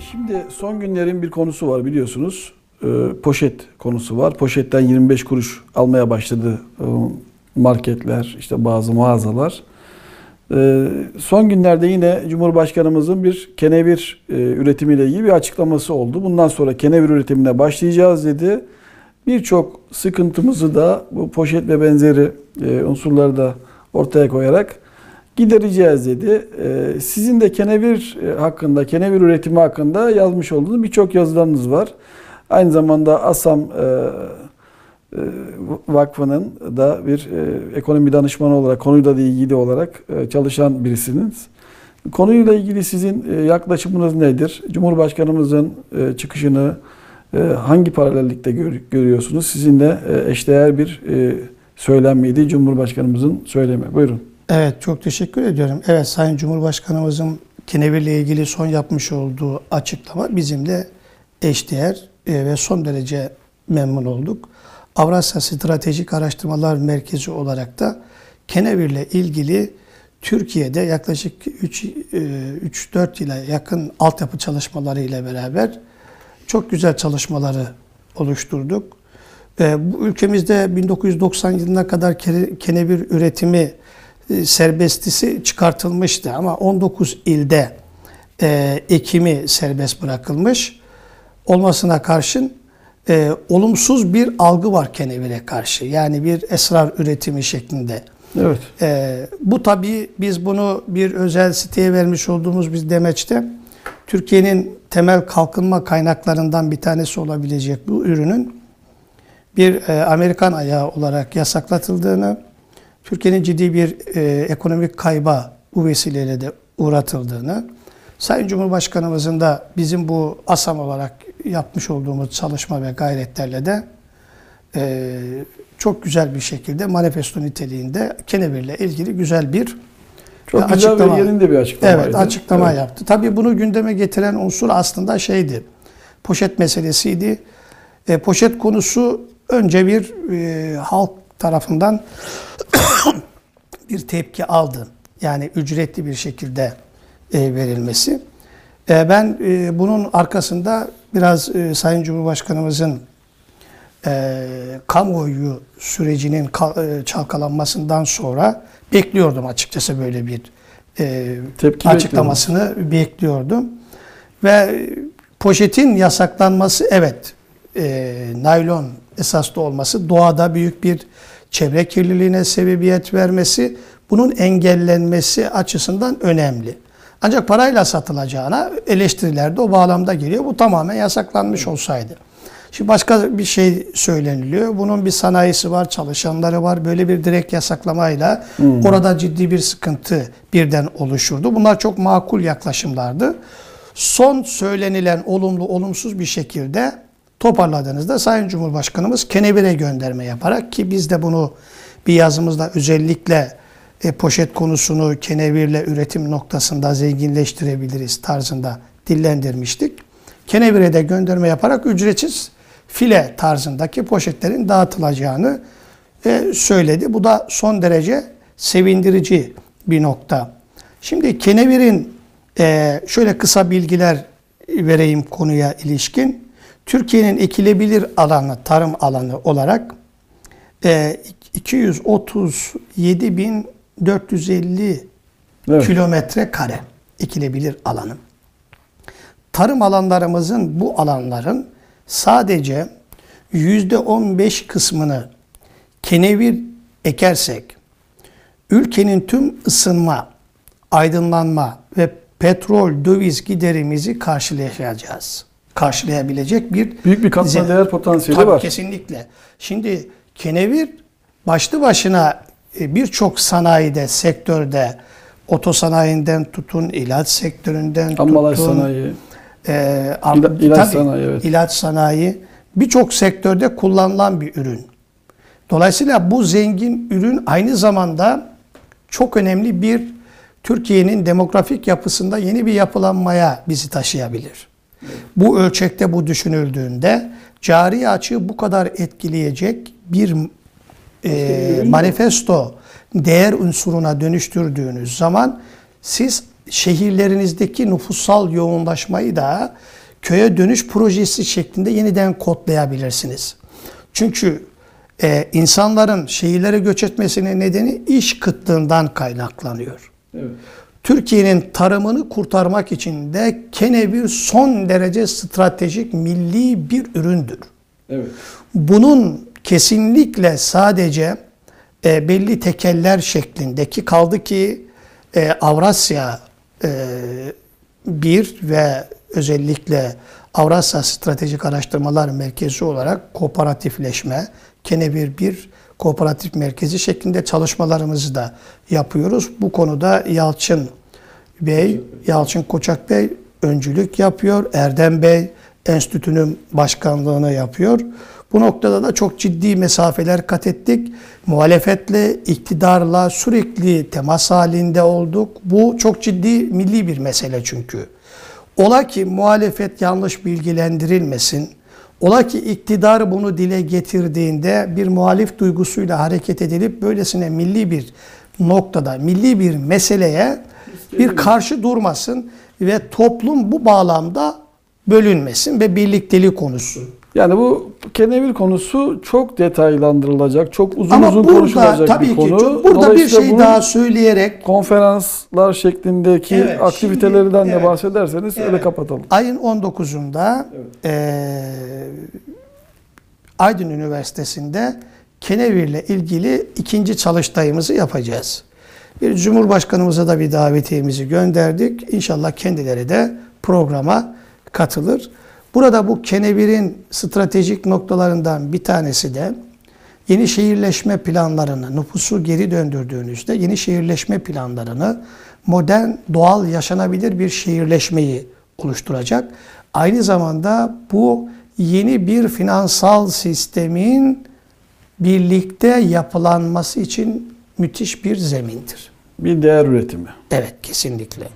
Şimdi son günlerin bir konusu var biliyorsunuz. Ee, poşet konusu var. Poşetten 25 kuruş almaya başladı e, marketler, işte bazı mağazalar. Ee, son günlerde yine Cumhurbaşkanımızın bir kenevir e, üretimiyle ilgili bir açıklaması oldu. Bundan sonra kenevir üretimine başlayacağız dedi. Birçok sıkıntımızı da bu poşet ve benzeri e, unsurları da ortaya koyarak gidereceğiz dedi. Ee, sizin de kenevir e, hakkında, kenevir üretimi hakkında yazmış olduğunuz birçok yazılarınız var. Aynı zamanda ASAM e, e, Vakfı'nın da bir ekonomi danışmanı olarak, konuyla da ilgili olarak çalışan birisiniz. Konuyla ilgili sizin yaklaşımınız nedir? Cumhurbaşkanımızın çıkışını hangi paralellikte görüyorsunuz? Sizinle eşdeğer bir söylem miydi Cumhurbaşkanımızın söylemi? Buyurun. Evet çok teşekkür ediyorum. Evet Sayın Cumhurbaşkanımızın kenevirle ilgili son yapmış olduğu açıklama bizimle eşdeğer e, ve son derece memnun olduk. Avrasya Stratejik Araştırmalar Merkezi olarak da kenevirle ilgili Türkiye'de yaklaşık 3-4 ile yakın altyapı çalışmaları ile beraber çok güzel çalışmaları oluşturduk. E, bu ülkemizde 1990 yılına kadar kenevir üretimi serbestisi çıkartılmıştı ama 19 ilde e, ekimi serbest bırakılmış olmasına karşın e, olumsuz bir algı var kenevire karşı. Yani bir esrar üretimi şeklinde. Evet. E, bu tabii biz bunu bir özel siteye vermiş olduğumuz bir demeçte Türkiye'nin temel kalkınma kaynaklarından bir tanesi olabilecek bu ürünün bir e, Amerikan ayağı olarak yasaklatıldığını Türkiye'nin ciddi bir e, ekonomik kayba bu vesileyle de uğratıldığını, Sayın Cumhurbaşkanımızın da bizim bu ASAM olarak yapmış olduğumuz çalışma ve gayretlerle de e, çok güzel bir şekilde manifesto niteliğinde kenevirle ilgili güzel bir çok güzel açıklama, ve yerinde bir açıklama. Evet, açıklama evet. yaptı. Tabii bunu gündeme getiren unsur aslında şeydi. Poşet meselesiydi. E, poşet konusu önce bir e, halk tarafından bir tepki aldı. Yani ücretli bir şekilde e, verilmesi. E, ben e, bunun arkasında biraz Sayın Cumhurbaşkanımızın kamuoyu sürecinin çalkalanmasından sonra bekliyordum açıkçası böyle bir Tepki açıklamasını bekliyordum. bekliyordum. Ve poşetin yasaklanması evet naylon esaslı olması doğada büyük bir çevre kirliliğine sebebiyet vermesi, bunun engellenmesi açısından önemli. Ancak parayla satılacağına eleştiriler de o bağlamda geliyor. Bu tamamen yasaklanmış olsaydı. Şimdi başka bir şey söyleniliyor. Bunun bir sanayisi var, çalışanları var. Böyle bir direkt yasaklamayla hmm. orada ciddi bir sıkıntı birden oluşurdu. Bunlar çok makul yaklaşımlardı. Son söylenilen olumlu olumsuz bir şekilde toparladığınızda Sayın Cumhurbaşkanımız kenevire gönderme yaparak ki biz de bunu bir yazımızda özellikle e, poşet konusunu kenevirle üretim noktasında zenginleştirebiliriz tarzında dillendirmiştik. Kenevire de gönderme yaparak ücretsiz file tarzındaki poşetlerin dağıtılacağını e, söyledi. Bu da son derece sevindirici bir nokta. Şimdi kenevirin e, şöyle kısa bilgiler vereyim konuya ilişkin. Türkiye'nin ekilebilir alanı, tarım alanı olarak 237.450 e, evet. kilometre kare ekilebilir alanı. Tarım alanlarımızın bu alanların sadece yüzde 15 kısmını kenevir ekersek ülkenin tüm ısınma, aydınlanma ve petrol, döviz giderimizi karşılayacağız karşılayabilecek bir büyük bir katma değer potansiyeli Tabii var. Kesinlikle. Şimdi kenevir başlı başına e, birçok sanayide, sektörde otosanayinden tutun, ilaç sektöründen Ambalaj tutun, sanayi, e, İla, ilaç tabii, sanayi, evet. ilaç sanayi birçok sektörde kullanılan bir ürün. Dolayısıyla bu zengin ürün aynı zamanda çok önemli bir Türkiye'nin demografik yapısında yeni bir yapılanmaya bizi taşıyabilir. Bu ölçekte bu düşünüldüğünde cari açığı bu kadar etkileyecek bir e, manifesto değer unsuruna dönüştürdüğünüz zaman siz şehirlerinizdeki nüfussal yoğunlaşmayı da köye dönüş projesi şeklinde yeniden kodlayabilirsiniz. Çünkü e, insanların şehirlere göç etmesinin nedeni iş kıtlığından kaynaklanıyor. Evet. Türkiye'nin tarımını kurtarmak için de kenevir son derece stratejik milli bir üründür. Evet. Bunun kesinlikle sadece e, belli tekeller şeklindeki kaldı ki e, Avrasya e, bir ve özellikle Avrasya Stratejik Araştırmalar Merkezi olarak kooperatifleşme, Kenevir bir kooperatif merkezi şeklinde çalışmalarımızı da yapıyoruz. Bu konuda Yalçın Bey, Yalçın Koçak Bey öncülük yapıyor. Erdem Bey enstitünün başkanlığını yapıyor. Bu noktada da çok ciddi mesafeler kat ettik. Muhalefetle, iktidarla sürekli temas halinde olduk. Bu çok ciddi milli bir mesele çünkü. Ola ki muhalefet yanlış bilgilendirilmesin. Ola ki iktidar bunu dile getirdiğinde bir muhalif duygusuyla hareket edilip böylesine milli bir noktada, milli bir meseleye bir karşı durmasın ve toplum bu bağlamda bölünmesin ve birliktelik konusu. Yani bu kenevir konusu çok detaylandırılacak, çok uzun Ama uzun burada konuşulacak tabii bir ki konu. çok- burada bir şey daha söyleyerek konferanslar şeklindeki Evet, aktivitelerden şimdi- de evet. bahsederseniz öyle Evet. kapatalım. ayın 19'unda Evet. eee, Aydın Üniversitesi'nde Kenevir'le ilgili ikinci çalıştayımızı yapacağız. Bir Cumhurbaşkanımıza da bir davetiyemizi gönderdik. İnşallah kendileri de programa katılır. Burada bu Kenevir'in stratejik noktalarından bir tanesi de yeni şehirleşme planlarını, nüfusu geri döndürdüğünüzde yeni şehirleşme planlarını modern, doğal, yaşanabilir bir şehirleşmeyi oluşturacak. Aynı zamanda bu yeni bir finansal sistemin birlikte yapılanması için müthiş bir zemindir. Bir değer üretimi. Evet, kesinlikle.